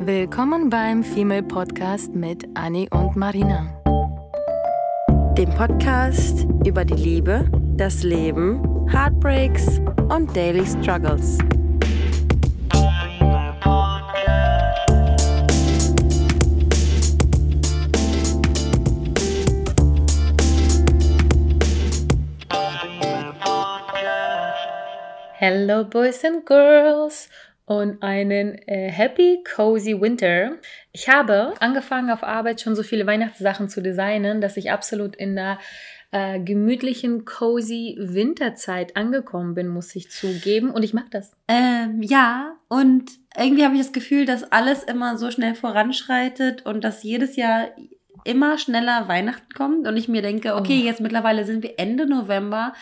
Willkommen beim Female Podcast mit Annie und Marina. Dem Podcast über die Liebe, das Leben, Heartbreaks und Daily Struggles. Hello Boys and Girls und einen äh, Happy Cozy Winter. Ich habe angefangen auf Arbeit schon so viele Weihnachtssachen zu designen, dass ich absolut in der äh, gemütlichen Cozy Winterzeit angekommen bin, muss ich zugeben. Und ich mag das. Ähm, ja, und irgendwie habe ich das Gefühl, dass alles immer so schnell voranschreitet und dass jedes Jahr immer schneller Weihnachten kommt und ich mir denke, okay, oh. jetzt mittlerweile sind wir Ende November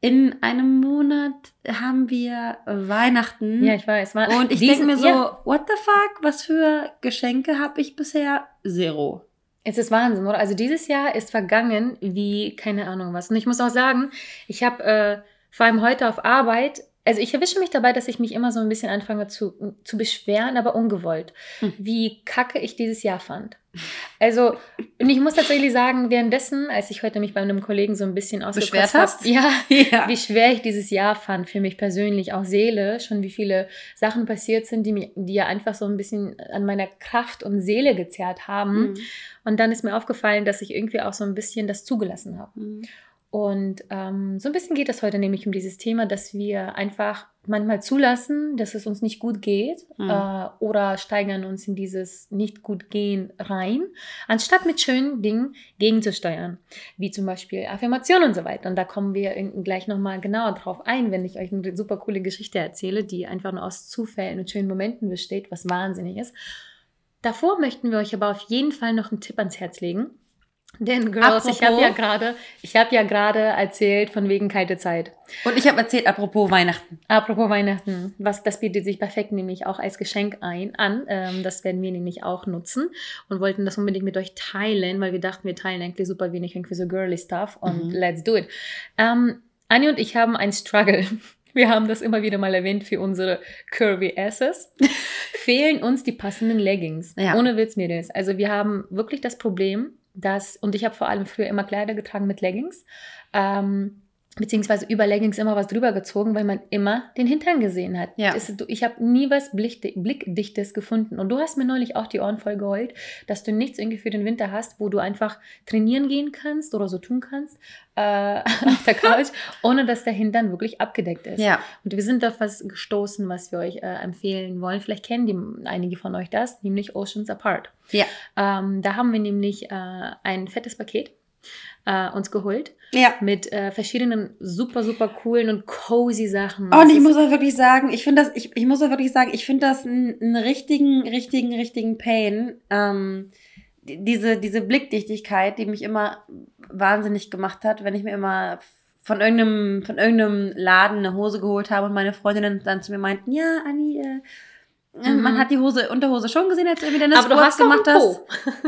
in einem Monat haben wir Weihnachten. Ja, ich weiß. Und ich denke mir so, ja. what the fuck, was für Geschenke habe ich bisher? Zero. Es ist Wahnsinn, oder? Also dieses Jahr ist vergangen wie keine Ahnung was. Und ich muss auch sagen, ich habe äh, vor allem heute auf Arbeit also ich erwische mich dabei, dass ich mich immer so ein bisschen anfange zu, zu beschweren, aber ungewollt, hm. wie kacke ich dieses Jahr fand. Also, und ich muss tatsächlich sagen, währenddessen, als ich heute mich bei einem Kollegen so ein bisschen ausgekotzt habe, ja, ja, wie schwer ich dieses Jahr fand, für mich persönlich, auch Seele, schon wie viele Sachen passiert sind, die, mir, die ja einfach so ein bisschen an meiner Kraft und Seele gezerrt haben. Mhm. Und dann ist mir aufgefallen, dass ich irgendwie auch so ein bisschen das zugelassen habe. Mhm. Und ähm, so ein bisschen geht es heute nämlich um dieses Thema, dass wir einfach manchmal zulassen, dass es uns nicht gut geht mhm. äh, oder steigern uns in dieses nicht gut gehen rein, anstatt mit schönen Dingen gegenzusteuern, wie zum Beispiel Affirmationen und so weiter. Und da kommen wir gleich nochmal genauer drauf ein, wenn ich euch eine super coole Geschichte erzähle, die einfach nur aus Zufällen und schönen Momenten besteht, was wahnsinnig ist. Davor möchten wir euch aber auf jeden Fall noch einen Tipp ans Herz legen denn Girls, apropos, ich habe ja gerade, ich habe ja gerade erzählt von wegen kalte Zeit. Und ich habe erzählt apropos Weihnachten. Apropos Weihnachten, was das bietet sich perfekt nämlich auch als Geschenk ein an. Ähm, das werden wir nämlich auch nutzen und wollten das unbedingt mit euch teilen, weil wir dachten, wir teilen eigentlich super wenig irgendwie so girly Stuff und mhm. let's do it. Ähm, Anni und ich haben ein Struggle. Wir haben das immer wieder mal erwähnt für unsere Curvy Asses. Fehlen uns die passenden Leggings. Ja. Ohne Witz, Mädels. Also wir haben wirklich das Problem, dass, und ich habe vor allem früher immer Kleider getragen mit Leggings, ähm, beziehungsweise über Leggings immer was drüber gezogen, weil man immer den Hintern gesehen hat. Ja. Ist, ich habe nie was Blickdichtes gefunden. Und du hast mir neulich auch die Ohren voll geheult, dass du nichts irgendwie für den Winter hast, wo du einfach trainieren gehen kannst oder so tun kannst äh, auf der Couch, ohne dass der Hintern wirklich abgedeckt ist. Ja. Und wir sind auf was gestoßen, was wir euch äh, empfehlen wollen. Vielleicht kennen die, einige von euch das, nämlich Oceans Apart. Ja. Ähm, da haben wir nämlich äh, ein fettes Paket äh, uns geholt. Ja. Mit äh, verschiedenen super, super coolen und cozy Sachen. Und ich muss auch wirklich sagen, ich finde das, ich, ich muss auch wirklich sagen, ich finde das einen richtigen, richtigen, richtigen Pain. Ähm, diese, diese Blickdichtigkeit, die mich immer wahnsinnig gemacht hat, wenn ich mir immer von irgendeinem, von irgendeinem Laden eine Hose geholt habe und meine Freundinnen dann zu mir meinten, ja, Anni, äh, Mhm. Man hat die Hose, Unterhose schon gesehen, als du wieder eine Aber Squats gemacht hast.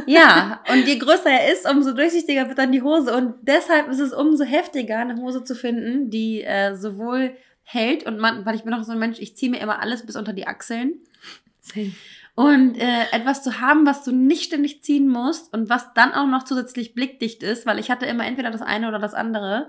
Ja, und je größer er ist, umso durchsichtiger wird dann die Hose. Und deshalb ist es umso heftiger, eine Hose zu finden, die äh, sowohl hält und man, weil ich bin noch so ein Mensch, ich ziehe mir immer alles bis unter die Achseln. Und äh, etwas zu haben, was du nicht ständig ziehen musst und was dann auch noch zusätzlich blickdicht ist, weil ich hatte immer entweder das eine oder das andere.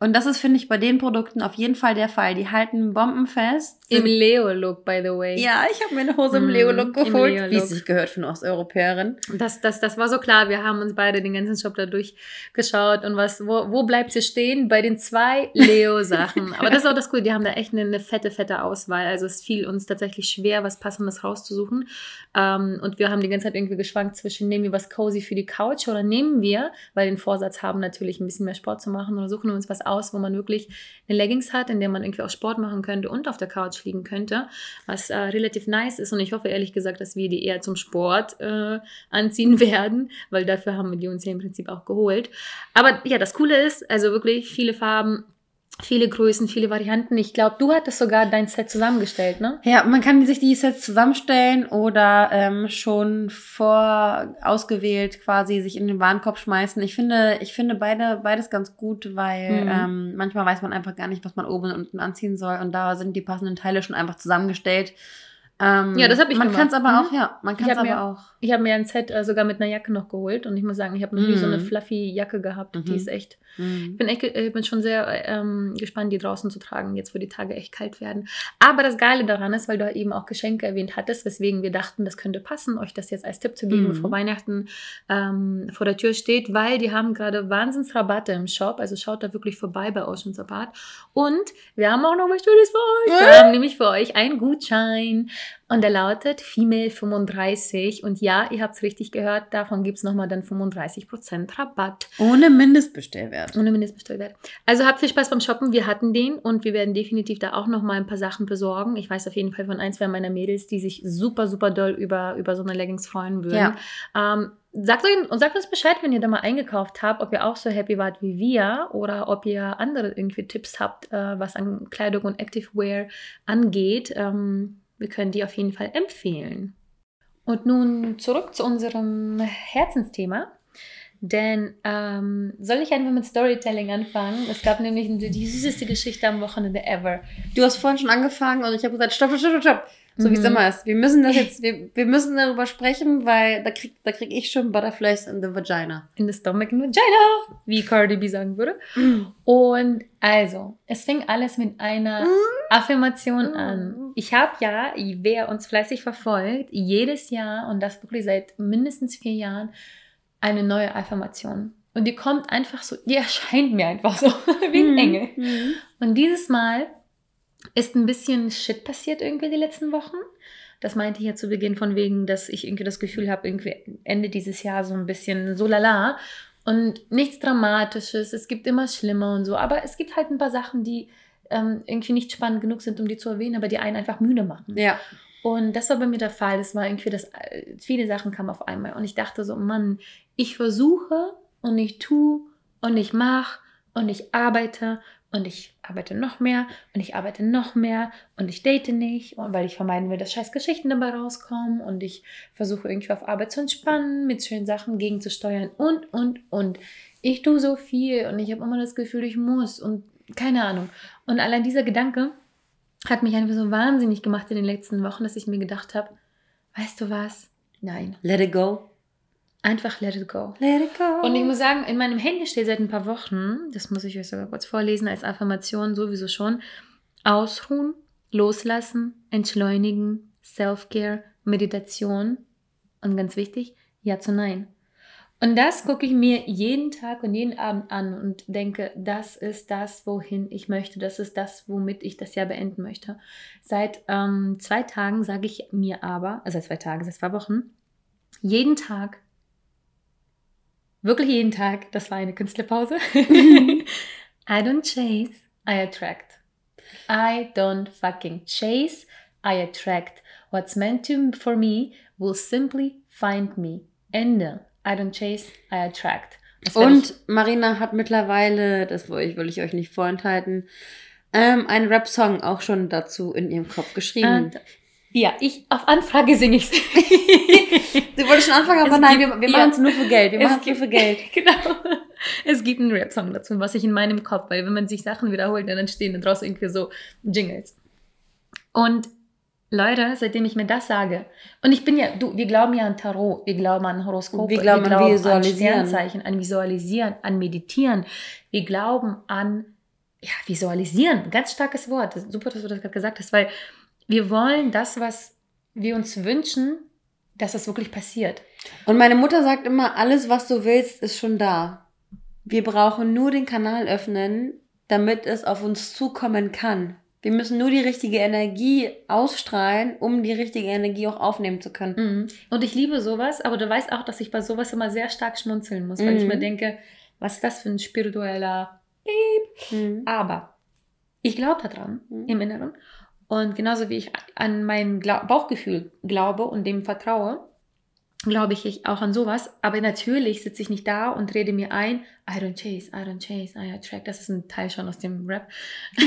Und das ist, finde ich, bei den Produkten auf jeden Fall der Fall. Die halten bombenfest. Im Leo-Look, by the way. Ja, ich habe mir eine Hose im mm, Leo-Look geholt, Leo wie es sich gehört für eine Osteuropäerin. Das, das, das war so klar. Wir haben uns beide den ganzen Shop da durchgeschaut. Und was, wo, wo bleibt sie stehen? Bei den zwei Leo-Sachen. Aber das ist auch das Coole. Die haben da echt eine, eine, fette, fette Auswahl. Also es fiel uns tatsächlich schwer, was Passendes rauszusuchen. Ähm, und wir haben die ganze Zeit irgendwie geschwankt zwischen, nehmen wir was cozy für die Couch oder nehmen wir, weil wir den Vorsatz haben, natürlich ein bisschen mehr Sport zu machen oder suchen wir uns was aus, wo man wirklich eine Leggings hat, in der man irgendwie auch Sport machen könnte und auf der Couch liegen könnte, was äh, relativ nice ist. Und ich hoffe ehrlich gesagt, dass wir die eher zum Sport äh, anziehen werden, weil dafür haben wir die uns ja im Prinzip auch geholt. Aber ja, das Coole ist, also wirklich viele Farben, Viele Größen, viele Varianten. Ich glaube, du hattest sogar dein Set zusammengestellt, ne? Ja, man kann sich die Sets zusammenstellen oder ähm, schon vor ausgewählt quasi sich in den Warenkorb schmeißen. Ich finde, ich finde beide, beides ganz gut, weil mhm. ähm, manchmal weiß man einfach gar nicht, was man oben und unten anziehen soll. Und da sind die passenden Teile schon einfach zusammengestellt. Ähm, Ja, das hab ich Man gemacht. kann es aber Mhm. auch, ja, man Ich kann es aber mir- auch. Ich habe mir ein Set äh, sogar mit einer Jacke noch geholt und ich muss sagen, ich habe noch nie so eine Mhm. fluffy Jacke gehabt. Die Mhm. ist echt. Mhm. Ich bin, echt, ich bin schon sehr ähm, gespannt, die draußen zu tragen, jetzt wo die Tage echt kalt werden. Aber das Geile daran ist, weil du eben auch Geschenke erwähnt hattest, weswegen wir dachten, das könnte passen, euch das jetzt als Tipp zu geben, bevor Weihnachten ähm, vor der Tür steht, weil die haben gerade Wahnsinnsrabatte im Shop. Also schaut da wirklich vorbei bei Oceans Apart. Und wir haben auch noch was Schönes für euch. Wir Äh? haben nämlich für euch einen Gutschein. Und der lautet Female 35. Und ja, ihr habt es richtig gehört, davon gibt es nochmal dann 35% Rabatt. Ohne Mindestbestellwert. Ohne Mindestbestellwert. Also habt viel Spaß beim Shoppen. Wir hatten den und wir werden definitiv da auch noch mal ein paar Sachen besorgen. Ich weiß auf jeden Fall von ein, zwei meiner Mädels, die sich super, super doll über, über so eine Leggings freuen würden. Ja. Ähm, sagt, euch, und sagt uns Bescheid, wenn ihr da mal eingekauft habt, ob ihr auch so happy wart wie wir oder ob ihr andere irgendwie Tipps habt, äh, was an Kleidung und Activewear angeht. Ähm, wir können die auf jeden Fall empfehlen. Und nun zurück zu unserem Herzensthema. Denn ähm, soll ich einfach mit Storytelling anfangen? Es gab nämlich die, süßeste Geschichte am Wochenende ever. Du hast vorhin schon angefangen und ich habe gesagt, stopp, stopp, stopp, stopp. So wie es Mhm. immer ist. Wir müssen das jetzt, wir, wir müssen darüber sprechen, weil da krieg, da krieg ich schon Butterflies in the vagina. In the stomach and vagina, wie Cardi B sagen würde. Und also, es fing alles mit einer Affirmation an. Ich habe ja, wer uns fleißig verfolgt, jedes Jahr und das wirklich seit mindestens vier Jahren eine neue Affirmation. Und die kommt einfach so, die erscheint mir einfach so wie ein Mhm. Engel. Mhm. Und dieses Mal ist ein bisschen Shit passiert irgendwie die letzten Wochen. Das meinte ich ja zu Beginn von wegen, dass ich irgendwie das Gefühl habe, irgendwie Ende dieses Jahr so ein bisschen so lala. Und nichts Dramatisches, es gibt immer schlimmer und so. Aber es gibt halt ein paar Sachen, die ähm, irgendwie nicht spannend genug sind, um die zu erwähnen, aber die einen einfach müde machen. Ja. Und das war bei mir der Fall. Das war irgendwie, das, äh, viele Sachen kamen auf einmal. Und ich dachte so, Mann, ich versuche und ich tue und ich mache und ich arbeite und ich arbeite noch mehr und ich arbeite noch mehr und ich date nicht, weil ich vermeiden will, dass scheiß Geschichten dabei rauskommen und ich versuche irgendwie auf Arbeit zu entspannen, mit schönen Sachen gegenzusteuern und, und, und. Ich tue so viel und ich habe immer das Gefühl, ich muss und keine Ahnung. Und allein dieser Gedanke hat mich einfach so wahnsinnig gemacht in den letzten Wochen, dass ich mir gedacht habe, weißt du was? Nein, Let it go. Einfach let it go. Let it go. Und ich muss sagen, in meinem Handy steht seit ein paar Wochen, das muss ich euch sogar kurz vorlesen, als Affirmation sowieso schon, ausruhen, loslassen, entschleunigen, Self-Care, Meditation und ganz wichtig, Ja zu Nein. Und das gucke ich mir jeden Tag und jeden Abend an und denke, das ist das, wohin ich möchte. Das ist das, womit ich das Jahr beenden möchte. Seit ähm, zwei Tagen sage ich mir aber, also seit zwei Tagen, seit zwei Wochen, jeden Tag, wirklich jeden Tag, das war eine Künstlerpause. I don't chase, I attract. I don't fucking chase, I attract. What's meant to for me will simply find me. Ende. I don't chase, I attract. Und Marina hat mittlerweile, das will ich, will ich euch nicht vorenthalten, ähm, einen Rap-Song auch schon dazu in ihrem Kopf geschrieben. äh, ja, ich auf Anfrage singe ich's. du wolltest schon anfangen, aber Es nein, gibt- wir, wir ja. machen es nur für Geld. Wir Es machen es nur für Geld. genau. Es gibt einen Rap-Song dazu, was ich in meinem Kopf, weil wenn man sich Sachen wiederholt, dann entstehen da draußen irgendwie so Jingles. Und Leute, seitdem ich mir das sage, und ich bin ja, du, wir glauben ja an Tarot, wir glauben an Horoskope, Wir glauben an Visualisieren. an Sternzeichen, an Visualisieren, an Meditieren, wir glauben an, ja, Visualisieren, ganz starkes Wort, super, dass du das gerade gesagt hast, weil wir wollen das, was wir uns wünschen, dass es wirklich passiert. Und meine Mutter sagt immer, alles, was du willst, ist schon da. Wir brauchen nur den Kanal öffnen, damit es auf uns zukommen kann. Wir müssen nur die richtige Energie ausstrahlen, um die richtige Energie auch aufnehmen zu können. Mhm. Und ich liebe sowas, aber du weißt auch, dass ich bei sowas immer sehr stark schmunzeln muss, weil ich Mhm. mir denke, was ist das für ein spiritueller Piep? Mhm. Aber ich glaube daran Mhm. im Inneren. Und genauso wie ich an mein Gla Bauchgefühl glaube und dem vertraue, glaube ich auch an sowas. Aber natürlich sitze ich nicht da und rede mir ein, I don't chase, I don't chase, I attract. Das ist ein Teil schon aus dem Rap.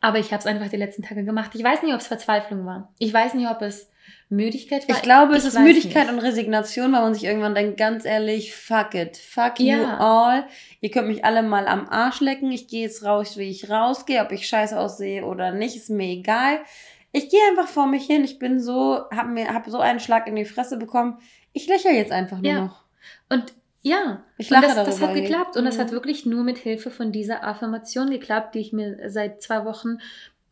Aber ich habe es einfach die letzten Tage gemacht. Ich weiß nicht, ob es Verzweiflung war. Ich weiß nicht, ob es Müdigkeit war. Ich glaube, es Ich ist Müdigkeit nicht. und Resignation, weil man sich irgendwann denkt, ganz ehrlich, fuck it. Fuck you Ja. all. Ihr könnt mich alle mal am Arsch lecken. Ich gehe jetzt raus, wie ich rausgehe. Ob ich scheiße aussehe oder nicht, ist mir egal. Ich gehe einfach vor mich hin. Ich bin so, habe mir, hab so einen Schlag in die Fresse bekommen. Ich lächle jetzt einfach nur Ja. noch. Und ja, Ich und das, das hat geklappt. Und das Mhm. hat wirklich nur mit Hilfe von dieser Affirmation geklappt, die ich mir seit zwei Wochen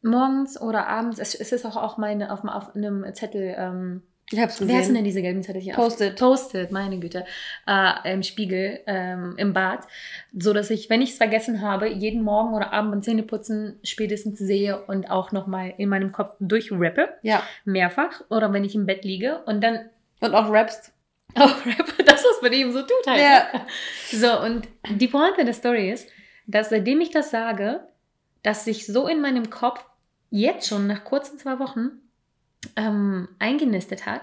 morgens oder abends, es, es ist auch, auch meine auf, auf einem Zettel, ähm, Ich hab's wer sind denn gesehen. diese gelben Zettel hier? Post-it. Toasted, meine Güte, äh, im Spiegel, ähm, im Bad, so dass ich, wenn ich es vergessen habe, jeden Morgen oder Abend beim Zähneputzen spätestens sehe und auch nochmal in meinem Kopf durchrappe, Ja. mehrfach, oder wenn ich im Bett liege und dann Und auch rappst. auch rappe, das, was man eben so tut halt. Ja. So, und die Pointe der Story ist, dass seitdem ich das sage, dass sich so in meinem Kopf jetzt schon nach kurzen zwei Wochen ähm, eingenistet hat,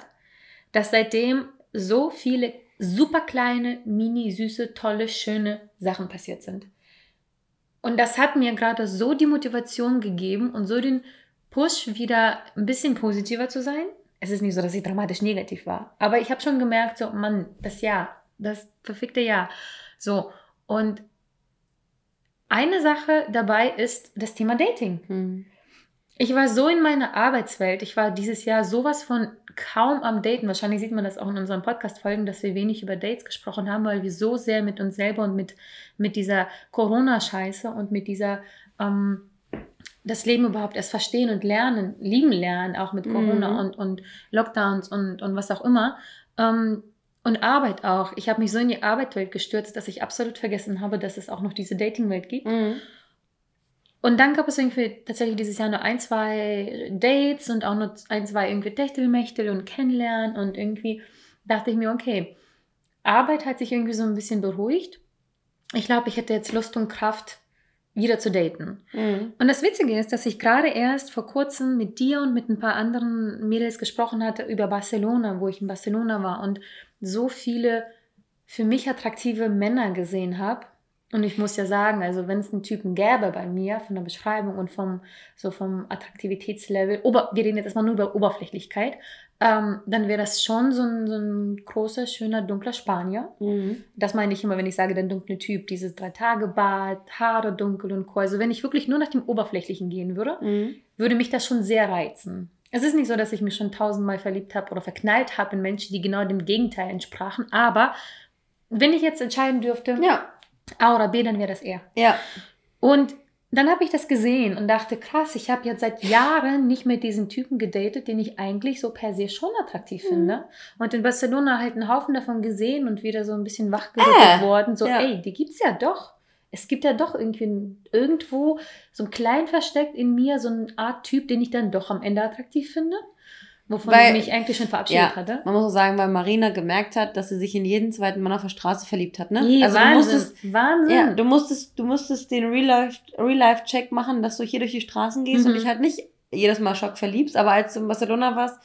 dass seitdem so viele super kleine, mini, süße, tolle, schöne Sachen passiert sind. Und das hat mir gerade so die Motivation gegeben und so den Push, wieder ein bisschen positiver zu sein. Es ist nicht so, dass ich dramatisch negativ war, aber ich habe schon gemerkt, so, Mann, das Jahr, das verfickte Jahr. So, und eine Sache dabei ist das Thema Dating. Hm. Ich war so in meiner Arbeitswelt. Ich war dieses Jahr sowas von kaum am Daten. Wahrscheinlich sieht man das auch in unseren Podcast-Folgen, dass wir wenig über Dates gesprochen haben, weil wir so sehr mit uns selber und mit, mit dieser Corona-Scheiße und mit dieser ähm, das Leben überhaupt erst verstehen und lernen, lieben lernen, auch mit Corona Mhm. und, und Lockdowns und, und was auch immer. Ähm, und Arbeit auch. Ich habe mich so in die Arbeitswelt gestürzt, dass ich absolut vergessen habe, dass es auch noch diese Dating-Welt gibt. Mhm. Und dann gab es irgendwie tatsächlich dieses Jahr nur ein, zwei Dates und auch nur ein, zwei irgendwie Techtelmechtel und Kennenlernen und irgendwie dachte ich mir, okay, Arbeit hat sich irgendwie so ein bisschen beruhigt. Ich glaube, ich hätte jetzt Lust und Kraft, wieder zu daten. Mhm. Und das Witzige ist, dass ich gerade erst vor kurzem mit dir und mit ein paar anderen Mädels gesprochen hatte über Barcelona, wo ich in Barcelona war und so viele für mich attraktive Männer gesehen habe. Und ich muss ja sagen, also wenn es einen Typen gäbe bei mir von der Beschreibung und vom so vom Attraktivitätslevel, ober, wir reden jetzt erstmal nur über Oberflächlichkeit, ähm, dann wäre das schon so ein, so ein großer, schöner, dunkler Spanier. Mhm. Das meine ich immer, wenn ich sage, der dunkle Typ, dieses Drei-Tage-Bad, Haare dunkel und Co. Also wenn ich wirklich nur nach dem Oberflächlichen gehen würde, Mhm. würde mich das schon sehr reizen. Es ist nicht so, dass ich mich schon tausendmal verliebt habe oder verknallt habe in Menschen, die genau dem Gegenteil entsprachen. Aber wenn ich jetzt entscheiden dürfte, Ja. A oder B, dann wäre das er. Ja. Und dann habe ich das gesehen und dachte, krass, ich habe jetzt seit Jahren nicht mit diesen Typen gedatet, den ich eigentlich so per se schon attraktiv Mhm. finde. Und in Barcelona halt einen Haufen davon gesehen und wieder so ein bisschen wachgerüttelt Äh, worden. So, ja. ey, die gibt's ja doch. Es gibt ja doch irgendwie irgendwo so ein klein versteckt in mir so eine Art Typ, den ich dann doch am Ende attraktiv finde. Wovon Weil- ich mich eigentlich schon verabschiedet Ja. hatte. Man muss auch sagen, weil Marina gemerkt hat, dass sie sich in jeden zweiten Mann auf der Straße verliebt hat, ne? Nee, also du Wahnsinn. musstest, Wahnsinn. ja, du musstest, du musstest den Real-Life- Real-Life-Check machen, dass du hier durch die Straßen gehst Mhm. und dich halt nicht jedes Mal schock verliebst, aber als du in Barcelona warst,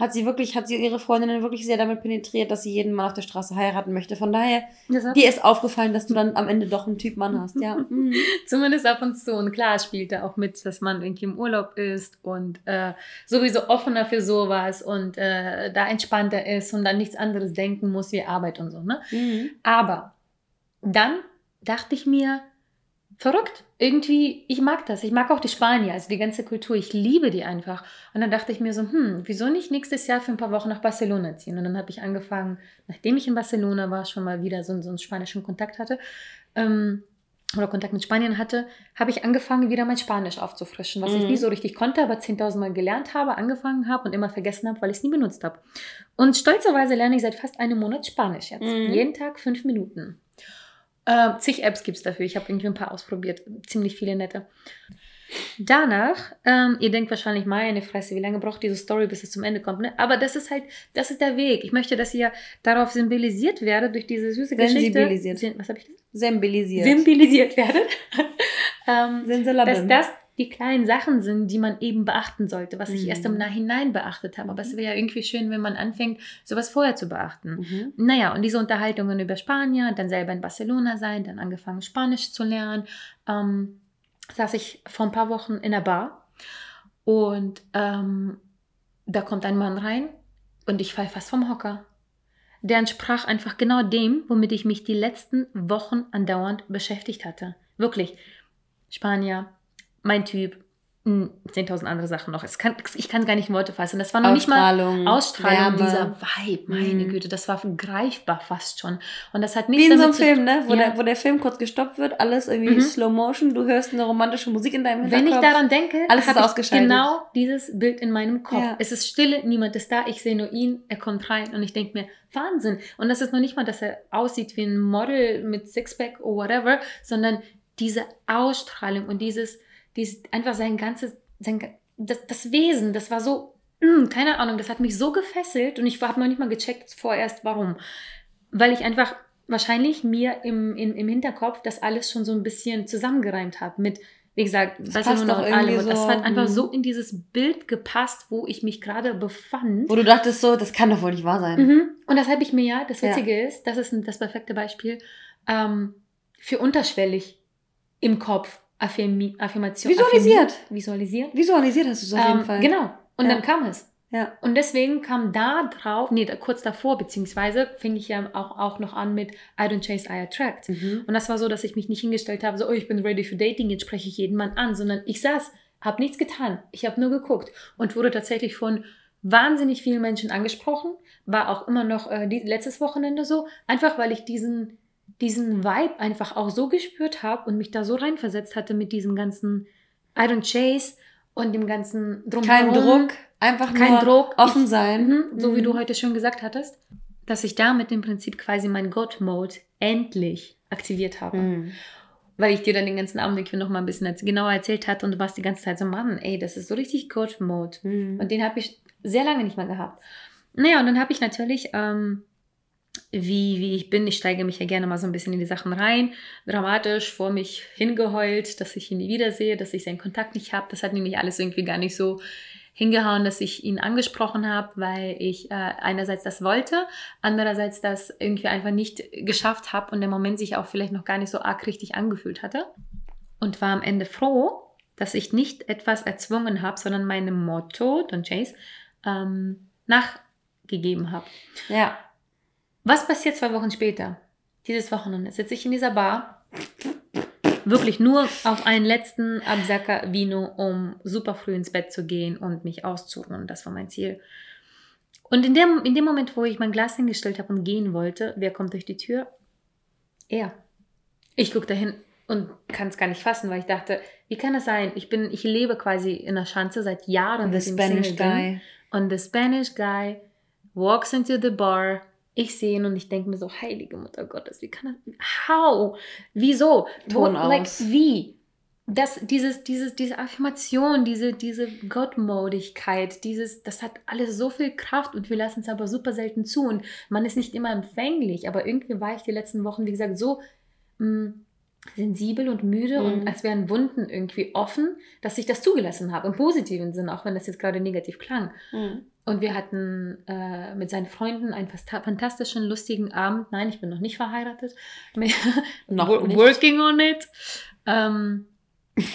hat sie wirklich, hat sie ihre Freundinnen wirklich sehr damit penetriert, dass sie jeden Mann auf der Straße heiraten möchte. Von daher, dir ist aufgefallen, dass du dann am Ende doch einen Typ Mann hast, ja. Mhm. Zumindest ab und zu. Und klar, es spielte auch mit, dass man irgendwie im Urlaub ist und äh, sowieso offener für sowas und äh, da entspannter ist und dann nichts anderes denken muss wie Arbeit und so. Ne? Mhm. Aber dann dachte ich mir, verrückt. Irgendwie, ich mag das. Ich mag auch die Spanier, also die ganze Kultur. Ich liebe die einfach. Und dann dachte ich mir so, hm, wieso nicht nächstes Jahr für ein paar Wochen nach Barcelona ziehen? Und dann habe ich angefangen, nachdem ich in Barcelona war, schon mal wieder so, so einen spanischen Kontakt hatte, ähm, oder Kontakt mit Spanien hatte, habe ich angefangen, wieder mein Spanisch aufzufrischen, was ich Mhm. nie so richtig konnte, aber 10.000 Mal gelernt habe, angefangen habe und immer vergessen habe, weil ich es nie benutzt habe. Und stolzerweise lerne ich seit fast einem Monat Spanisch jetzt. Mhm. Jeden Tag fünf Minuten. Äh, zig Apps gibt es dafür. Ich habe irgendwie ein paar ausprobiert. Ziemlich viele nette. Danach, ähm, ihr denkt wahrscheinlich, meine Fresse, wie lange braucht diese Story, bis es zum Ende kommt, ne? Aber das ist halt, das ist der Weg. Ich möchte, dass ihr darauf symbolisiert werdet durch diese süße Geschichte. Sensibilisiert. Sen- Was habe ich gesagt? Symbolisiert. Symbolisiert werdet. ähm, dass das die kleinen Sachen sind, die man eben beachten sollte, was ich Mhm. erst im Nachhinein beachtet habe. Aber es wäre ja irgendwie schön, wenn man anfängt, sowas vorher zu beachten. Mhm. Naja, und diese Unterhaltungen über Spanier, dann selber in Barcelona sein, dann angefangen Spanisch zu lernen, ähm, saß ich vor ein paar Wochen in der Bar und ähm, da kommt ein Mann rein und ich fall fast vom Hocker. Der entsprach einfach genau dem, womit ich mich die letzten Wochen andauernd beschäftigt hatte. Wirklich. Spanier, mein Typ, 10.000 andere Sachen noch. Kann, ich kann es gar nicht in Worte fassen. Das war noch nicht mal Ausstrahlung, Wärme. dieser Vibe, meine Mhm. Güte, das war greifbar fast schon. Und das hat Wie nichts in so einem Film, ne? Wo, Ja. der, wo der Film kurz gestoppt wird, alles irgendwie Mhm. Slow Motion, du hörst eine romantische Musik in deinem Wenn ich Hinterkopf. daran denke, Alles ist ausgeschaltet. genau dieses Bild in meinem Kopf. Ja. Es ist Stille, niemand ist da, ich sehe nur ihn, er kommt rein und ich denke mir, Wahnsinn. Und das ist noch nicht mal, dass er aussieht wie ein Model mit Sixpack oder whatever, sondern diese Ausstrahlung und dieses, dieses einfach sein ganzes, sein, das, das Wesen, das war so, mm, keine Ahnung, das hat mich so gefesselt und ich habe noch nicht mal gecheckt vorerst, warum. Weil ich einfach wahrscheinlich mir im, im, im Hinterkopf das alles schon so ein bisschen zusammengereimt habe mit, wie gesagt, Das Barcelona passt und allem. Und das so, hat einfach hm. so in dieses Bild gepasst, wo ich mich gerade befand. Wo du dachtest so, das kann doch wohl nicht wahr sein. Mhm. Und das habe ich mir ja, das Ja. Witzige ist, das ist das perfekte Beispiel, ähm, für unterschwellig im Kopf Affirmi Affirmation. Visualisiert. Affirmi- Visualisiert. Visualisiert hast du es auf jeden Ähm, Fall. Genau. Und Ja. dann kam es. Ja. Und deswegen kam da drauf, nee, kurz davor, beziehungsweise fing ich ja auch, auch noch an mit I don't chase, I attract. Mhm. Und das war so, dass ich mich nicht hingestellt habe, so, oh, ich bin ready for dating, jetzt spreche ich jeden Mann an, sondern ich saß, habe nichts getan. Ich habe nur geguckt und wurde tatsächlich von wahnsinnig vielen Menschen angesprochen. War auch immer noch äh, die, letztes Wochenende so, einfach weil ich diesen, diesen Vibe einfach auch so gespürt habe und mich da so reinversetzt hatte mit diesem ganzen I don't chase und dem ganzen Kein Drumherum. Druck, einfach Kein nur Druck. offen Ich- sein. Mhm, so wie Mhm. du heute schon gesagt hattest, dass ich damit im Prinzip quasi mein God-Mode endlich aktiviert habe. Mhm. Weil ich dir dann den ganzen Abend noch mal ein bisschen genauer erzählt hatte und du warst die ganze Zeit so, Mann, ey, das ist so richtig God-Mode. Mhm. Und den habe ich sehr lange nicht mehr gehabt. Naja, und dann habe ich natürlich, ähm, wie, wie ich bin, ich steige mich ja gerne mal so ein bisschen in die Sachen rein, dramatisch vor mich hingeheult, dass ich ihn nie wiedersehe, dass ich seinen Kontakt nicht habe. Das hat nämlich alles irgendwie gar nicht so hingehauen, dass ich ihn angesprochen habe, weil ich äh, einerseits das wollte, andererseits das irgendwie einfach nicht geschafft habe und der Moment sich auch vielleicht noch gar nicht so arg richtig angefühlt hatte. Und war am Ende froh, dass ich nicht etwas erzwungen habe, sondern meinem Motto, Don't Chase, ähm, nachgegeben habe. Ja. Was passiert zwei Wochen später? Dieses Wochenende sitze ich in dieser Bar, wirklich nur auf einen letzten Absacker Vino, um super früh ins Bett zu gehen und mich auszuruhen. Das war mein Ziel. Und in dem, in dem Moment, wo ich mein Glas hingestellt habe und gehen wollte, wer kommt durch die Tür? Er. Ich gucke dahin und kann es gar nicht fassen, weil ich dachte, wie kann das sein? Ich bin, ich lebe quasi in der Schanze seit Jahren. The Spanish. Guy. Und the Spanish guy walks into the bar. Ich sehe ihn und ich denke mir so, heilige Mutter Gottes, wie kann das, how, wieso, Ton Wo- like, wie, das, dieses, dieses, diese Affirmation, diese, diese Gottmodigkeit, dieses, das hat alles so viel Kraft und wir lassen es aber super selten zu und man ist nicht immer empfänglich, aber irgendwie war ich die letzten Wochen, wie gesagt, so mh, sensibel und müde Mhm. und als wären Wunden irgendwie offen, dass ich das zugelassen habe, im positiven Sinne, auch wenn das jetzt gerade negativ klang. Mhm. Und wir hatten äh, mit seinen Freunden einen fantastischen, lustigen Abend. Nein, ich bin noch nicht verheiratet. Noch nicht. Working on it. Ähm,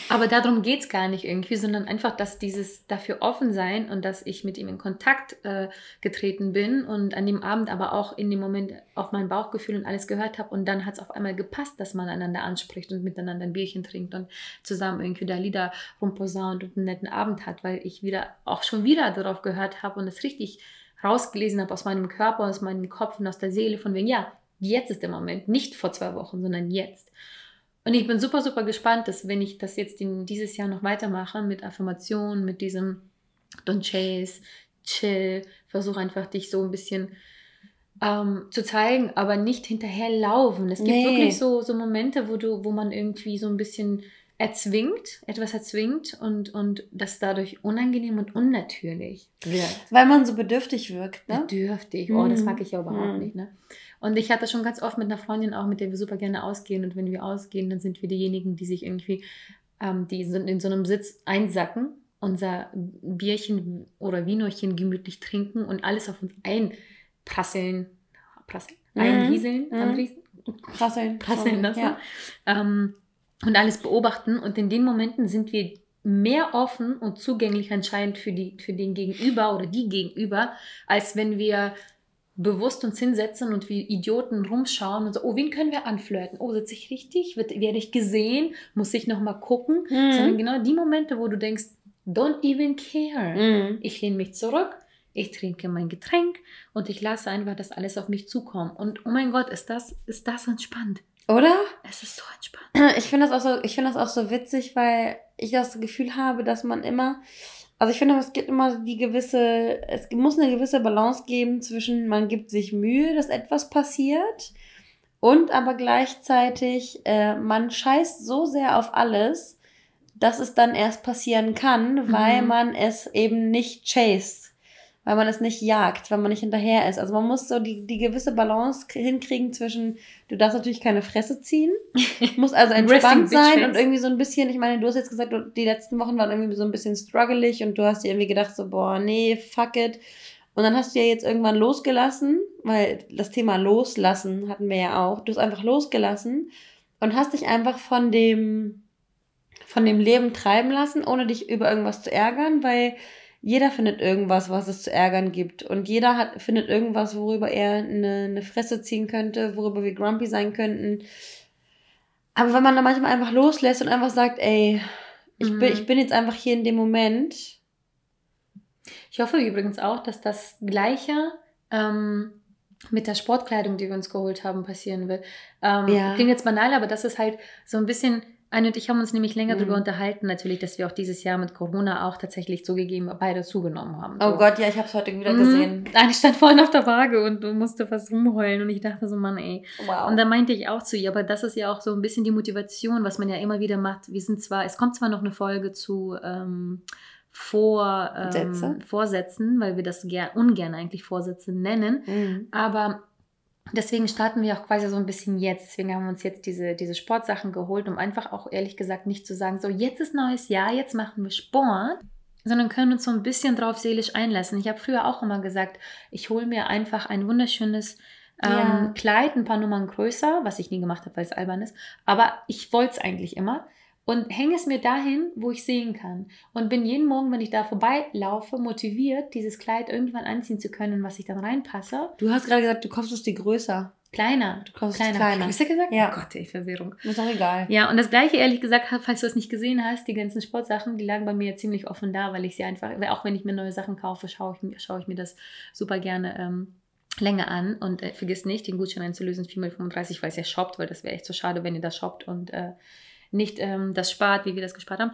aber darum geht es gar nicht irgendwie, sondern einfach, dass dieses dafür offen sein und dass ich mit ihm in Kontakt äh, getreten bin und an dem Abend aber auch in dem Moment auf mein Bauchgefühl und alles gehört habe und dann hat es auf einmal gepasst, dass man einander anspricht und miteinander ein Bierchen trinkt und zusammen irgendwie da Lieder rumposaunt und einen netten Abend hat, weil ich wieder auch schon wieder darauf gehört habe und es richtig rausgelesen habe aus meinem Körper, aus meinem Kopf und aus der Seele von wegen, ja, jetzt ist der Moment, nicht vor zwei Wochen, sondern jetzt. Und ich bin super, super gespannt, dass wenn ich das jetzt in, dieses Jahr noch weitermache mit Affirmationen, mit diesem Don't Chase, Chill, versuche einfach dich so ein bisschen ähm, zu zeigen, aber nicht hinterherlaufen. Es gibt Nee. wirklich so, so Momente, wo du, wo man irgendwie so ein bisschen erzwingt, etwas erzwingt und, und das dadurch unangenehm und unnatürlich wird. Weil man so bedürftig wirkt, ne? Bedürftig. Oh, das Mhm. mag ich ja überhaupt Mhm. nicht. Ne? Und ich hatte schon ganz oft mit einer Freundin auch, mit der wir super gerne ausgehen. Und wenn wir ausgehen, dann sind wir diejenigen, die sich irgendwie, ähm, die in so einem Sitz einsacken, unser Bierchen oder Wienerchen gemütlich trinken und alles auf uns einprasseln. Prasseln? Mhm. Einrieseln? Mhm. Anrieseln? Prasseln. prasseln lassen Ja. ähm, und alles beobachten. Und in den Momenten sind wir mehr offen und zugänglich anscheinend für, die, für den Gegenüber oder die Gegenüber, als wenn wir bewusst uns hinsetzen und wie Idioten rumschauen und so, oh, wen können wir anflirten? Oh, sitze ich richtig? Wird, werde ich gesehen? Muss ich nochmal gucken? Mhm. Sondern genau die Momente, wo du denkst, don't even care. Mhm. Ich lehne mich zurück, ich trinke mein Getränk und ich lasse einfach das alles auf mich zukommen. Und oh mein Gott, ist das, ist das entspannt. Oder? Es ist so entspannt. Ich finde das auch so, ich finde das auch so witzig, weil ich das Gefühl habe, dass man immer, also ich finde, es gibt immer die gewisse, es muss eine gewisse Balance geben zwischen, man gibt sich Mühe, dass etwas passiert und aber gleichzeitig, äh, man scheißt so sehr auf alles, dass es dann erst passieren kann, weil Mhm. man es eben nicht chased. Weil man es nicht jagt, weil man nicht hinterher ist. Also man muss so die, die gewisse Balance hinkriegen zwischen, du darfst natürlich keine Fresse ziehen, muss also entspannt sein und irgendwie so ein bisschen, ich meine, du hast jetzt gesagt, die letzten Wochen waren irgendwie so ein bisschen struggelig und du hast dir irgendwie gedacht so, boah, nee, fuck it. Und dann hast du ja jetzt irgendwann losgelassen, weil das Thema loslassen hatten wir ja auch. Du hast einfach losgelassen und hast dich einfach von dem, von dem Leben treiben lassen, ohne dich über irgendwas zu ärgern, weil jeder findet irgendwas, was es zu ärgern gibt. Und jeder hat, findet irgendwas, worüber er eine, eine Fresse ziehen könnte, worüber wir grumpy sein könnten. Aber wenn man da manchmal einfach loslässt und einfach sagt, ey, ich, bin, Mhm. ich bin jetzt einfach hier in dem Moment. Ich hoffe übrigens auch, dass das Gleiche ähm, mit der Sportkleidung, die wir uns geholt haben, passieren wird. Ähm, Ja. Klingt jetzt banal, aber das ist halt so ein bisschen. Anne und ich haben uns nämlich länger Mhm. darüber unterhalten, natürlich, dass wir auch dieses Jahr mit Corona auch tatsächlich zugegeben beide zugenommen haben. Oh So. Gott, ja, ich habe es heute wieder Mhm. gesehen. Eine stand vorhin auf der Waage und musste fast rumheulen und ich dachte so, Mann, ey. Wow. Und da meinte ich auch zu ihr, aber das ist ja auch so ein bisschen die Motivation, was man ja immer wieder macht. Wir sind zwar, es kommt zwar noch eine Folge zu ähm, Vor, ähm, Sätze? Vorsätzen, weil wir das ger ungern eigentlich Vorsätze nennen, Mhm. aber deswegen starten wir auch quasi so ein bisschen jetzt. Deswegen haben wir uns jetzt diese, diese Sportsachen geholt, um einfach auch ehrlich gesagt nicht zu sagen, so jetzt ist neues Jahr, jetzt machen wir Sport, sondern können uns so ein bisschen drauf seelisch einlassen. Ich habe früher auch immer gesagt, ich hole mir einfach ein wunderschönes ähm, Ja. Kleid, ein paar Nummern größer, was ich nie gemacht habe, weil es albern ist. Aber ich wollte es eigentlich immer. Und hänge es mir dahin, wo ich sehen kann. Und bin jeden Morgen, wenn ich da vorbeilaufe, motiviert, dieses Kleid irgendwann anziehen zu können, was ich dann reinpasse. Du hast gerade gesagt, du kaufst es dir größer. Kleiner. Du kaufst Kleiner. kleiner. Hast du gesagt? Ja. Oh Gott, ey, Verwirrung. Ist doch egal. Ja, und das gleiche, ehrlich gesagt, falls du es nicht gesehen hast, die ganzen Sportsachen, die lagen bei mir ziemlich offen da, weil ich sie einfach, auch wenn ich mir neue Sachen kaufe, schaue ich, mir- schaue ich mir das super gerne ähm, länger an. Und äh, vergiss nicht, den Gutschein einzulösen, 4x35, weil es ja shoppt, weil das wäre echt so schade, wenn ihr das shoppt und äh, nicht ähm, das spart, wie wir das gespart haben.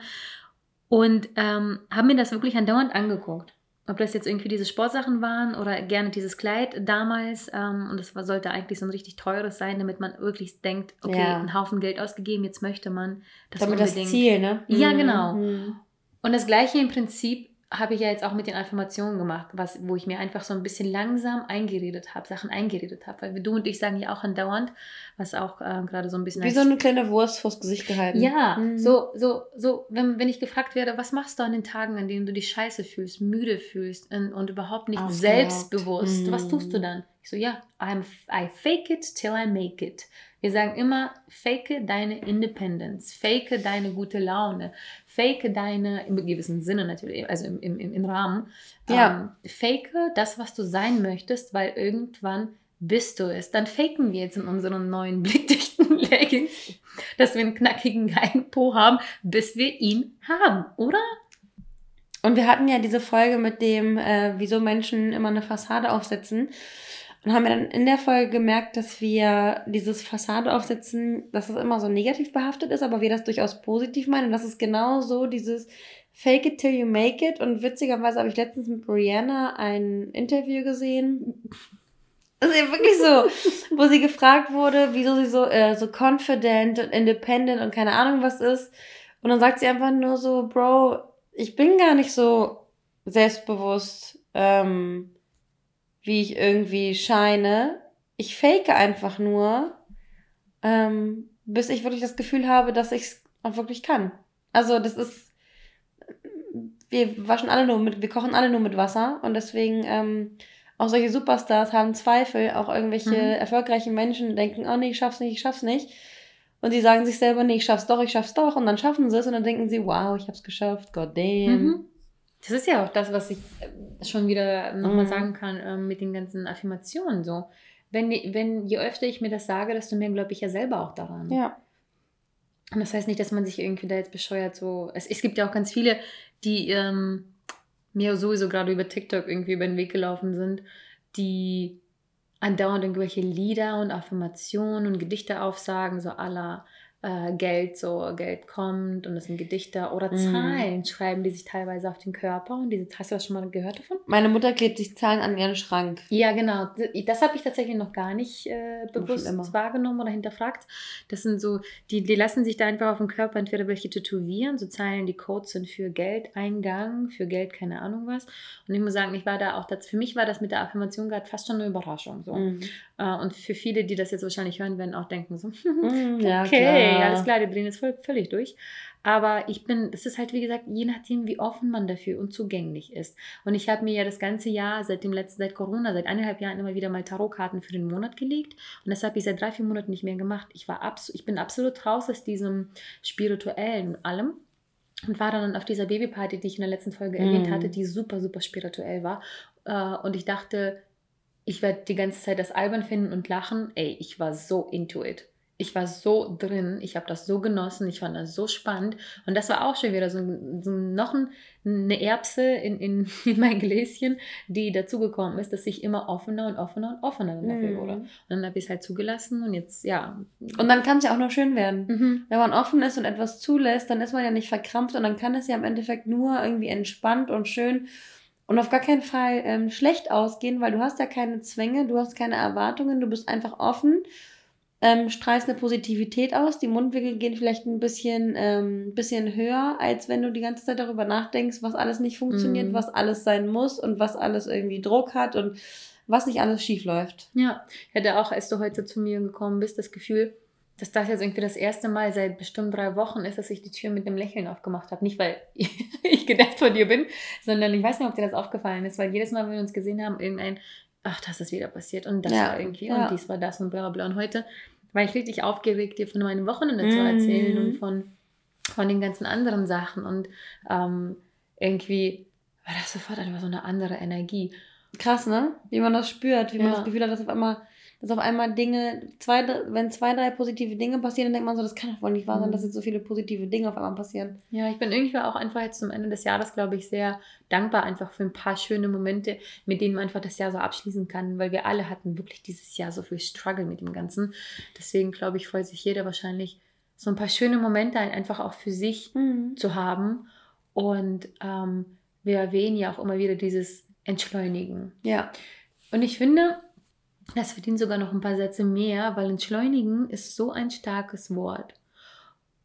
Und ähm, haben mir das wirklich andauernd angeguckt. Ob das jetzt irgendwie diese Sportsachen waren oder gerne dieses Kleid damals. Ähm, und das war, sollte eigentlich so ein richtig teures sein, damit man wirklich denkt, okay, Ja. einen Haufen Geld ausgegeben, jetzt möchte man das Damit das unbedingt. Ziel, ne? Ja, Mhm. genau. Mhm. Und das gleiche im Prinzip habe ich ja jetzt auch mit den Affirmationen gemacht, was, wo ich mir einfach so ein bisschen langsam eingeredet habe, Sachen eingeredet habe. Weil du und ich sagen ja auch andauernd, was auch äh, gerade so ein bisschen Wie so eine kleine Wurst vors Gesicht gehalten. ja, Mhm. so, so, so, wenn, wenn ich gefragt werde, was machst du an den Tagen, an denen du dich scheiße fühlst, müde fühlst und, und überhaupt nicht Aufgeregt. selbstbewusst, Mhm. was tust du dann? Ich so, ja, I'm, I fake it till I make it. Wir sagen immer, fake deine Independence, fake deine gute Laune, fake deine, im gewissen Sinne natürlich, also im, im, im, im Rahmen, Ja. ähm, fake das, was du sein möchtest, weil irgendwann bist du es. Dann faken wir jetzt in unseren neuen blickdichten Leggings, dass wir einen knackigen geilen Po haben, bis wir ihn haben, oder? Und wir hatten ja diese Folge mit dem, äh, wieso Menschen immer eine Fassade aufsetzen. Und haben wir dann in der Folge gemerkt, dass wir dieses Fassade aufsetzen, dass es immer so negativ behaftet ist, aber wir das durchaus positiv meinen. Und das ist genau so dieses Fake it till you make it. Und witzigerweise habe ich letztens mit Brianna ein Interview gesehen. Das ist ja wirklich so, wo sie gefragt wurde, wieso sie so, äh, so confident und independent und keine Ahnung was ist. Und dann sagt sie einfach nur so, Bro, ich bin gar nicht so selbstbewusst, ähm, wie ich irgendwie scheine. Ich fake einfach nur, ähm, bis ich wirklich das Gefühl habe, dass ich es auch wirklich kann. Also das ist, wir waschen alle nur mit, wir kochen alle nur mit Wasser und deswegen ähm, auch solche Superstars haben Zweifel, auch irgendwelche Mhm. erfolgreichen Menschen denken, oh nee, ich schaff's nicht, ich schaff's nicht. Und die sagen sich selber, nee, ich schaff's doch, ich schaff's doch. Und dann schaffen sie es und dann denken sie, wow, ich hab's geschafft, god damn. Mhm. Das ist ja auch das, was ich äh, schon wieder nochmal Mhm. sagen kann äh, mit den ganzen Affirmationen so. Wenn, wenn, je öfter ich mir das sage, desto mehr glaube ich ja selber auch daran. Ja. Und das heißt nicht, dass man sich irgendwie da jetzt bescheuert so. Es, es gibt ja auch ganz viele, die ähm, mir sowieso gerade über TikTok irgendwie über den Weg gelaufen sind, die andauernd irgendwelche Lieder und Affirmationen und Gedichte aufsagen, so aller äh, Geld, so Geld kommt und das sind Gedichte oder Mhm. Zahlen schreiben die sich teilweise auf den Körper und diese, hast du das schon mal gehört davon? Meine Mutter klebt sich Zahlen an ihren Schrank. Ja, genau. Das habe ich tatsächlich noch gar nicht äh, bewusst wahrgenommen oder hinterfragt. Das sind so, die, die lassen sich da einfach auf dem Körper entweder welche tätowieren, so Zeilen, die Codes sind für Geldeingang, für Geld, keine Ahnung was. Und ich muss sagen, ich war da auch, das, für mich war das mit der Affirmation gerade fast schon eine Überraschung. So. Mhm. Äh, und für viele, die das jetzt wahrscheinlich hören, werden auch denken so, Mhm, ja, okay, alles klar, die drehen jetzt voll, völlig durch. Aber ich bin, das ist halt wie gesagt, je nachdem, wie offen man dafür und zugänglich ist. Und ich habe mir ja das ganze Jahr, seit dem letzten, seit Corona, seit eineinhalb Jahren immer wieder mal Tarotkarten für den Monat gelegt. Und das habe ich seit drei, vier Monaten nicht mehr gemacht. Ich, war abs ich bin absolut raus aus diesem spirituellen und allem. Und war dann auf dieser Babyparty, die ich in der letzten Folge erwähnt Mhm. hatte, die super, super spirituell war. Äh, Und ich dachte, ich werde die ganze Zeit das albern finden und lachen. Ey, ich war so into it. Ich war so drin, ich habe das so genossen, ich fand das so spannend. Und das war auch schon wieder so, ein- so noch ein, eine Erbse in, in, in mein Gläschen, die dazugekommen ist, dass ich immer offener und offener und offener dafür Mhm. wurde. Und dann habe ich es halt zugelassen und jetzt, ja. Und dann kann es ja auch noch schön werden. Mhm. Wenn man offen ist und etwas zulässt, dann ist man ja nicht verkrampft und dann kann es ja im Endeffekt nur irgendwie entspannt und schön und auf gar keinen Fall ähm, schlecht ausgehen, weil du hast ja keine Zwänge, du hast keine Erwartungen, du bist einfach offen, ähm, strahlst eine Positivität aus, die Mundwinkel gehen vielleicht ein bisschen, ähm, bisschen höher, als wenn du die ganze Zeit darüber nachdenkst, was alles nicht funktioniert, Mhm. was alles sein muss und was alles irgendwie Druck hat und was nicht alles schief läuft. Ja, ich hatte auch, als du heute zu mir gekommen bist, das Gefühl, dass das jetzt irgendwie das erste Mal seit bestimmt drei Wochen ist, dass ich die Tür mit einem Lächeln aufgemacht habe. Nicht, weil ich gedacht von dir bin, sondern ich weiß nicht, ob dir das aufgefallen ist, weil jedes Mal, wenn wir uns gesehen haben, irgendein, ach, das ist wieder passiert und das Ja, war irgendwie ja. und dies war das und bla bla bla. Und heute war ich richtig aufgeregt, dir von meinem Wochenende zu Mhm. erzählen und von, von den ganzen anderen Sachen und ähm, irgendwie war das sofort einfach so eine andere Energie. Krass, ne? Wie man das spürt, wie man Ja. das Gefühl hat, dass auf einmal, dass auf einmal Dinge, zwei, wenn zwei, drei positive Dinge passieren, dann denkt man so, das kann doch wohl nicht wahr sein, Mhm. dass jetzt so viele positive Dinge auf einmal passieren. Ja, ich bin irgendwie auch einfach jetzt zum Ende des Jahres, glaube ich, sehr dankbar einfach für ein paar schöne Momente, mit denen man einfach das Jahr so abschließen kann, weil wir alle hatten wirklich dieses Jahr so viel Struggle mit dem Ganzen. Deswegen, glaube ich, freut sich jeder wahrscheinlich, so ein paar schöne Momente ein- einfach auch für sich zu haben. Und ähm, wir erwähnen ja auch immer wieder dieses Entschleunigen. Ja. Und ich finde, das verdient sogar noch ein paar Sätze mehr, weil entschleunigen ist so ein starkes Wort.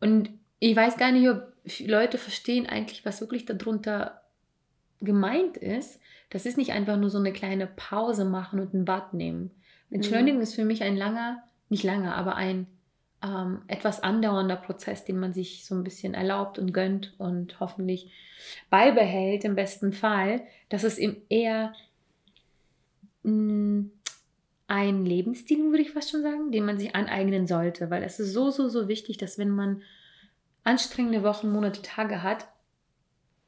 Und ich weiß gar nicht, ob Leute verstehen eigentlich, was wirklich darunter gemeint ist. Das ist nicht einfach nur so eine kleine Pause machen und ein Bad nehmen. Entschleunigen ist für mich ein langer, nicht langer, aber ein ähm, etwas andauernder Prozess, den man sich so ein bisschen erlaubt und gönnt und hoffentlich beibehält im besten Fall. Das ist eben eher mh, ein Lebensstil, würde ich fast schon sagen, den man sich aneignen sollte, weil es ist so, so, so wichtig, dass wenn man anstrengende Wochen, Monate, Tage hat,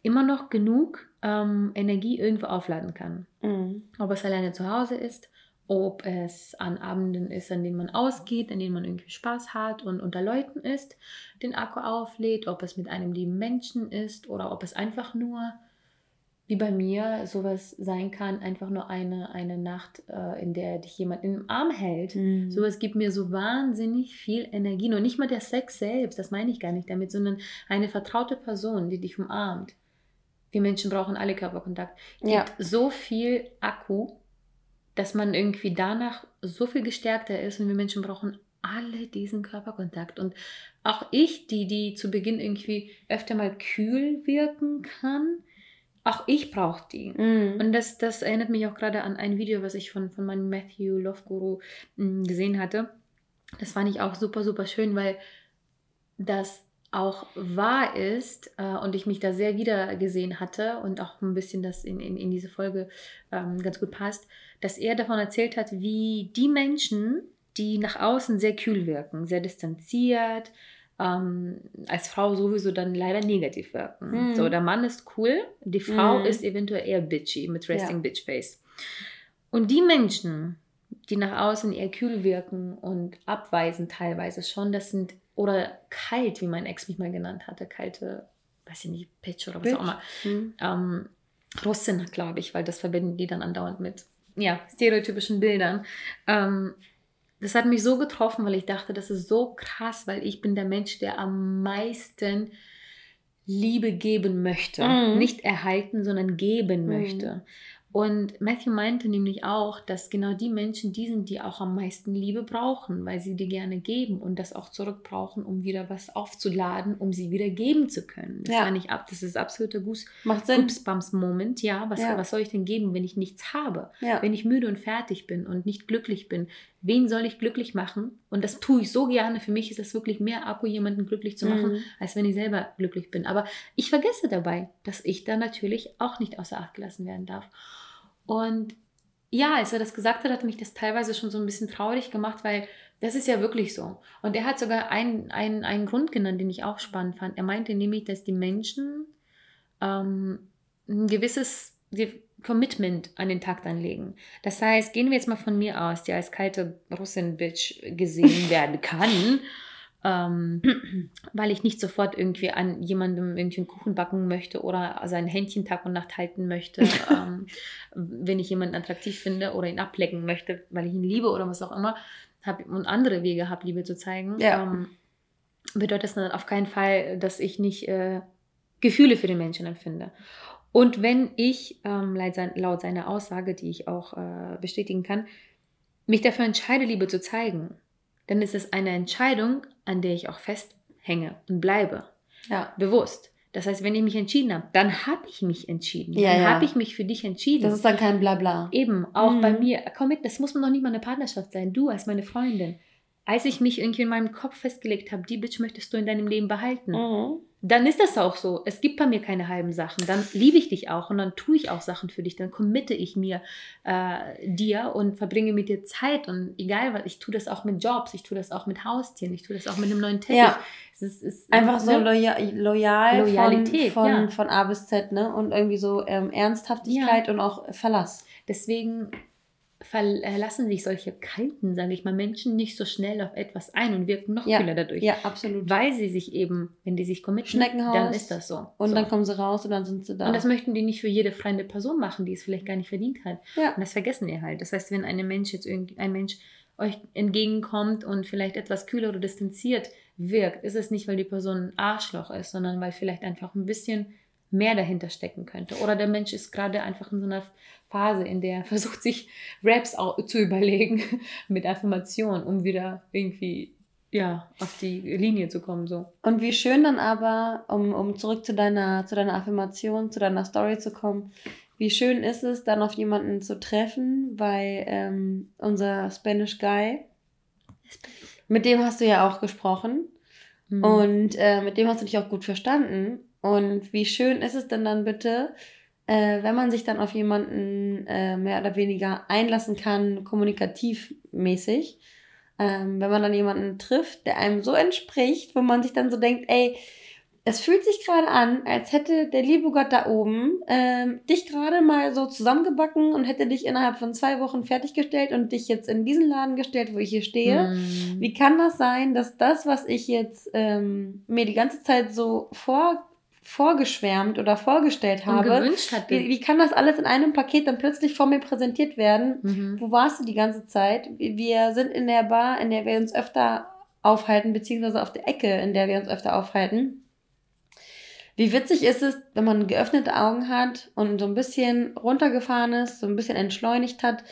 immer noch genug ähm, Energie irgendwo aufladen kann. Mhm. Ob es alleine zu Hause ist, ob es an Abenden ist, an denen man ausgeht, an denen man irgendwie Spaß hat und unter Leuten ist, den Akku auflädt, ob es mit einem lieben Menschen ist oder ob es einfach nur, wie bei mir, sowas sein kann, einfach nur eine, eine Nacht, äh, in der dich jemand im Arm hält. Mhm. Sowas gibt mir so wahnsinnig viel Energie. Nur nicht mal der Sex selbst, das meine ich gar nicht damit, sondern eine vertraute Person, die dich umarmt. Wir Menschen brauchen alle Körperkontakt. Gibt Ja. so viel Akku, dass man irgendwie danach so viel gestärkter ist und wir Menschen brauchen alle diesen Körperkontakt. Und auch ich, die, die zu Beginn irgendwie öfter mal kühl wirken kann, auch ich brauche die. Mhm. Und das, das erinnert mich auch gerade an ein Video, was ich von, von meinem Matthew Love Guru mh, gesehen hatte. Das fand ich auch super, super schön, weil das auch wahr ist äh, und ich mich da sehr wieder gesehen hatte und auch ein bisschen das in, in, in diese Folge ähm, ganz gut passt, dass er davon erzählt hat, wie die Menschen, die nach außen sehr kühl wirken, sehr distanziert, ähm, als Frau sowieso dann leider negativ wirken. Mhm. So, der Mann ist cool, die Frau mhm. ist eventuell eher bitchy mit Resting ja. Bitch Face. Und die Menschen, die nach außen eher kühl wirken und abweisen teilweise schon, das sind, oder kalt, wie mein Ex mich mal genannt hatte, kalte, weiß ich nicht, Bitch oder was Bitch. auch immer. Mhm. Ähm, Russin, glaube ich, weil das verbinden die dann andauernd mit ja, stereotypischen Bildern. Ähm, das hat mich so getroffen, weil ich dachte, das ist so krass, weil ich bin der Mensch, der am meisten Liebe geben möchte. Mhm. Nicht erhalten, sondern geben mhm. möchte. Und Matthew meinte nämlich auch, dass genau die Menschen die sind, die auch am meisten Liebe brauchen, weil sie die gerne geben und das auch zurück brauchen, um wieder was aufzuladen, um sie wieder geben zu können. Das ja. war nicht ab, das ist absoluter Goose, Goosebumps-Moment. Ja, was, ja. was soll ich denn geben, wenn ich nichts habe? Ja. Wenn ich müde und fertig bin und nicht glücklich bin? Wen soll ich glücklich machen? Und das tue ich so gerne. Für mich ist das wirklich mehr Akku, jemanden glücklich zu machen, mhm. als wenn ich selber glücklich bin. Aber ich vergesse dabei, dass ich da natürlich auch nicht außer Acht gelassen werden darf. Und ja, als er das gesagt hat, hat mich das teilweise schon so ein bisschen traurig gemacht, weil das ist ja wirklich so. Und er hat sogar einen, einen, einen Grund genannt, den ich auch spannend fand. Er meinte nämlich, dass die Menschen ähm, ein gewisses Commitment an den Tag dann legen. Das heißt, gehen wir jetzt mal von mir aus, die als kalte Russin-Bitch gesehen werden kann ähm, weil ich nicht sofort irgendwie an jemandem irgendwie einen Kuchen backen möchte oder sein Händchen Tag und Nacht halten möchte, ähm, wenn ich jemanden attraktiv finde oder ihn ablecken möchte, weil ich ihn liebe oder was auch immer, hab, und andere Wege habe, Liebe zu zeigen, ja. ähm, bedeutet das dann auf keinen Fall, dass ich nicht äh, Gefühle für den Menschen empfinde. Und wenn ich, ähm, laut seiner Aussage, die ich auch äh, bestätigen kann, mich dafür entscheide, Liebe zu zeigen, dann ist es eine Entscheidung, an der ich auch festhänge und bleibe. Ja. Bewusst. Das heißt, wenn ich mich entschieden habe, dann habe ich mich entschieden. Ja, dann ja. habe ich mich für dich entschieden. Das ist dann kein Blabla. Eben, auch mhm. bei mir. Komm mit, das muss noch nicht mal eine Partnerschaft sein. Du als meine Freundin. Als ich mich irgendwie in meinem Kopf festgelegt habe, die Bitch möchtest du in deinem Leben behalten. Mhm dann ist das auch so. Es gibt bei mir keine halben Sachen. Dann liebe ich dich auch und dann tue ich auch Sachen für dich. Dann committe ich mir äh, dir und verbringe mit dir Zeit. Und egal was, ich tue das auch mit Jobs, ich tue das auch mit Haustieren, ich tue das auch mit einem neuen Teppich. Ja. Es ist, ist einfach so ne? loyal, loyal Loyalität, von, von, ja. von, A bis Z, ne? Und irgendwie so ähm, Ernsthaftigkeit ja. und auch Verlass. Deswegen verlassen sich solche kalten, sage ich mal, Menschen nicht so schnell auf etwas ein und wirken noch ja, kühler dadurch. Ja, absolut. Weil sie sich eben, wenn die sich committen, dann ist das so. Und so. dann kommen sie raus und dann sind sie da. Und das möchten die nicht für jede fremde Person machen, die es vielleicht gar nicht verdient hat. Ja. Und das vergessen die halt. Das heißt, wenn ein Mensch jetzt irgendwie, ein Mensch euch entgegenkommt und vielleicht etwas kühler oder distanziert wirkt, ist es nicht, weil die Person ein Arschloch ist, sondern weil vielleicht einfach ein bisschen mehr dahinter stecken könnte. Oder der Mensch ist gerade einfach in so einer Phase, in der er versucht, sich Raps zu überlegen mit Affirmation, um wieder irgendwie ja, auf die Linie zu kommen. So. Und wie schön dann aber, um, um zurück zu deiner, zu deiner Affirmation, zu deiner Story zu kommen, wie schön ist es, dann auf jemanden zu treffen, weil ähm, unser Spanish Guy, mit dem hast du ja auch gesprochen. Mhm. Und äh, mit dem hast du dich auch gut verstanden. Und wie schön ist es denn dann bitte, äh, wenn man sich dann auf jemanden äh, mehr oder weniger einlassen kann, kommunikativ mäßig, ähm, wenn man dann jemanden trifft, der einem so entspricht, wo man sich dann so denkt, ey, es fühlt sich gerade an, als hätte der liebe Gott da oben ähm, dich gerade mal so zusammengebacken und hätte dich innerhalb von zwei Wochen fertiggestellt und dich jetzt in diesen Laden gestellt, wo ich hier stehe. Mm. Wie kann das sein, dass das, was ich jetzt ähm, mir die ganze Zeit so vor vorgeschwärmt oder vorgestellt habe. Und gewünscht hatte. Wie, wie, kann das alles in einem Paket dann plötzlich vor mir präsentiert werden? Mhm. Wo warst du die ganze Zeit? Wir sind in der Bar, in der wir uns öfter aufhalten, beziehungsweise auf der Ecke, in der wir uns öfter aufhalten. Wie witzig ist es, wenn man geöffnete Augen hat und so ein bisschen runtergefahren ist, so ein bisschen entschleunigt hat,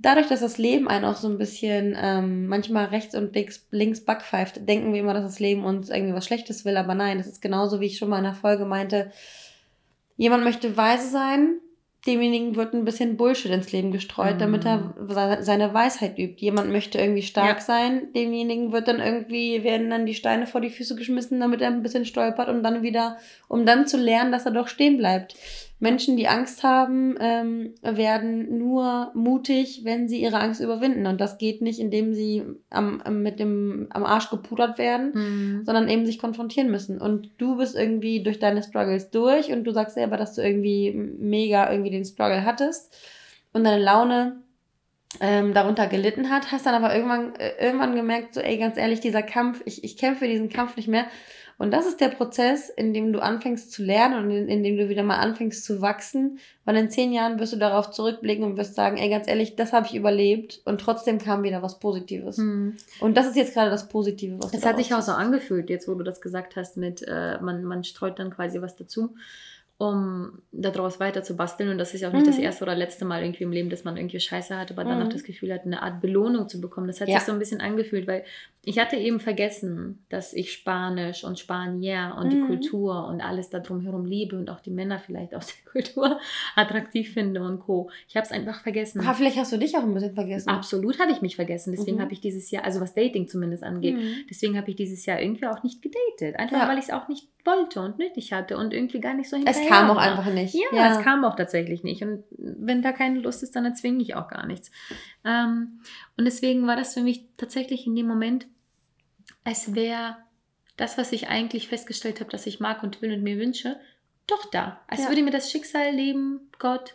dadurch, dass das Leben einen auch so ein bisschen ähm, manchmal rechts und links, links backpfeift, denken wir immer, dass das Leben uns irgendwie was Schlechtes will, aber nein, das ist genauso, wie ich schon mal in der Folge meinte. Jemand möchte weise sein, demjenigen wird ein bisschen Bullshit ins Leben gestreut, mm. damit er mhm. seine Weisheit übt. Jemand möchte irgendwie stark ja. sein, demjenigen wird dann irgendwie, werden dann die Steine vor die Füße geschmissen, damit er ein bisschen stolpert und dann wieder, um dann zu lernen, dass er doch stehen bleibt. Menschen, die Angst haben, ähm, werden nur mutig, wenn sie ihre Angst überwinden. Und das geht nicht, indem sie am, mit dem, am Arsch gepudert werden, mhm. sondern eben sich konfrontieren müssen. Und du bist irgendwie durch deine Struggles durch und du sagst selber, dass du irgendwie mega irgendwie den Struggle hattest und deine Laune ähm, darunter gelitten hat, hast dann aber irgendwann, äh, irgendwann gemerkt, so, ey, ganz ehrlich, dieser Kampf, ich, ich kämpfe diesen Kampf nicht mehr. Und das ist der Prozess, in dem du anfängst zu lernen und in, in, dem du wieder mal anfängst zu wachsen. Weil in zehn Jahren wirst du darauf zurückblicken und wirst sagen, ey, ganz ehrlich, das habe ich überlebt und trotzdem kam wieder was Positives. Hm. Und das ist jetzt gerade das Positive, was Es hat sich auch so angefühlt, jetzt wo du das gesagt hast, mit äh, man, man streut dann quasi was dazu um daraus weiter zu basteln. Und das ist ja auch nicht mhm. das erste oder letzte Mal irgendwie im Leben, dass man irgendwie Scheiße hatte, aber mhm. danach das Gefühl hat, eine Art Belohnung zu bekommen. Das hat ja. sich so ein bisschen angefühlt, weil ich hatte eben vergessen, dass ich Spanisch und Spanier und mhm. die Kultur und alles da drumherum liebe und auch die Männer vielleicht aus der Kultur attraktiv finde und Co. Ich habe es einfach vergessen. Aber vielleicht hast du dich auch ein bisschen vergessen. Absolut habe ich mich vergessen. Deswegen mhm. habe ich dieses Jahr, also was Dating zumindest angeht, mhm. deswegen habe ich dieses Jahr irgendwie auch nicht gedatet. Einfach ja. weil ich es auch nicht wollte und nötig hatte und irgendwie gar nicht so hinterher Es kam auch einfach nicht. Ja, ja, es kam auch tatsächlich nicht. Und wenn da keine Lust ist, dann erzwinge ich auch gar nichts. Ähm, und deswegen war das für mich tatsächlich in dem Moment, als wäre das, was ich eigentlich festgestellt habe, dass ich mag und will und mir wünsche, doch da. Als ja. würde mir das Schicksal, Leben, Gott,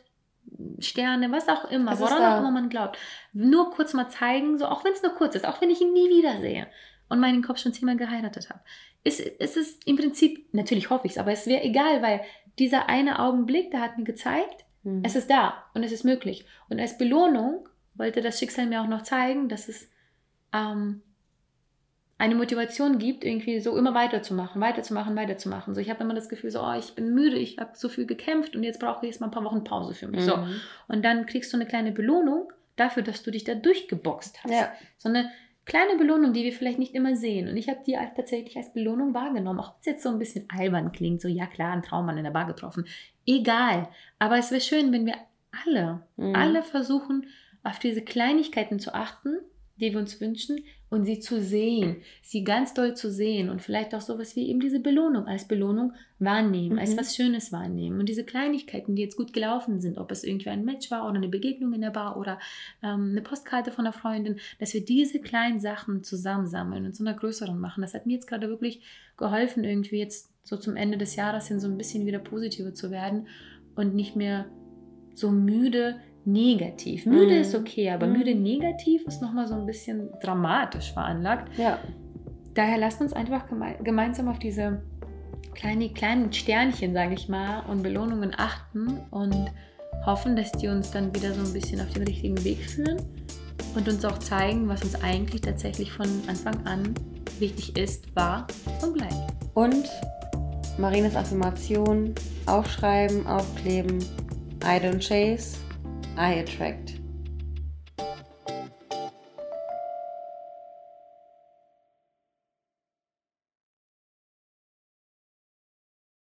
Sterne, was auch immer, woran auch immer man glaubt, nur kurz mal zeigen, so auch wenn es nur kurz ist, auch wenn ich ihn nie wiedersehe und meinen Kopf schon zehnmal geheiratet habe. Es, es ist im Prinzip, natürlich hoffe ich es, aber es wäre egal, weil dieser eine Augenblick, der hat mir gezeigt, mhm. es ist da und es ist möglich. Und als Belohnung wollte das Schicksal mir auch noch zeigen, dass es ähm, eine Motivation gibt, irgendwie so immer weiterzumachen, weiterzumachen, weiterzumachen. So, ich habe immer das Gefühl, so, oh, ich bin müde, ich habe so viel gekämpft und jetzt brauche ich jetzt mal ein paar Wochen Pause für mich. Mhm. So. Und dann kriegst du eine kleine Belohnung dafür, dass du dich da durchgeboxt hast. Ja. So eine kleine Belohnung, die wir vielleicht nicht immer sehen. Und ich habe die tatsächlich als Belohnung wahrgenommen. Auch wenn es jetzt so ein bisschen albern klingt, so, ja klar, ein Traummann in der Bar getroffen. Egal. Aber es wäre schön, wenn wir alle, mhm. alle versuchen, auf diese Kleinigkeiten zu achten die wir uns wünschen und sie zu sehen, sie ganz doll zu sehen und vielleicht auch sowas wie eben diese Belohnung als Belohnung wahrnehmen, mhm. als was Schönes wahrnehmen und diese Kleinigkeiten, die jetzt gut gelaufen sind, ob es irgendwie ein Match war oder eine Begegnung in der Bar oder ähm, eine Postkarte von einer Freundin, dass wir diese kleinen Sachen zusammensammeln und zu einer größeren machen. Das hat mir jetzt gerade wirklich geholfen, irgendwie jetzt so zum Ende des Jahres hin so ein bisschen wieder positiver zu werden und nicht mehr so müde negativ. Müde mm. ist okay, aber mm. müde negativ ist nochmal so ein bisschen dramatisch veranlagt. Ja. Daher lasst uns einfach geme gemeinsam auf diese kleine, kleinen Sternchen, sage ich mal, und Belohnungen achten und hoffen, dass die uns dann wieder so ein bisschen auf den richtigen Weg führen und uns auch zeigen, was uns eigentlich tatsächlich von Anfang an wichtig ist, war und bleibt. Und Marines Affirmation aufschreiben, aufkleben. I don't chase, I attract.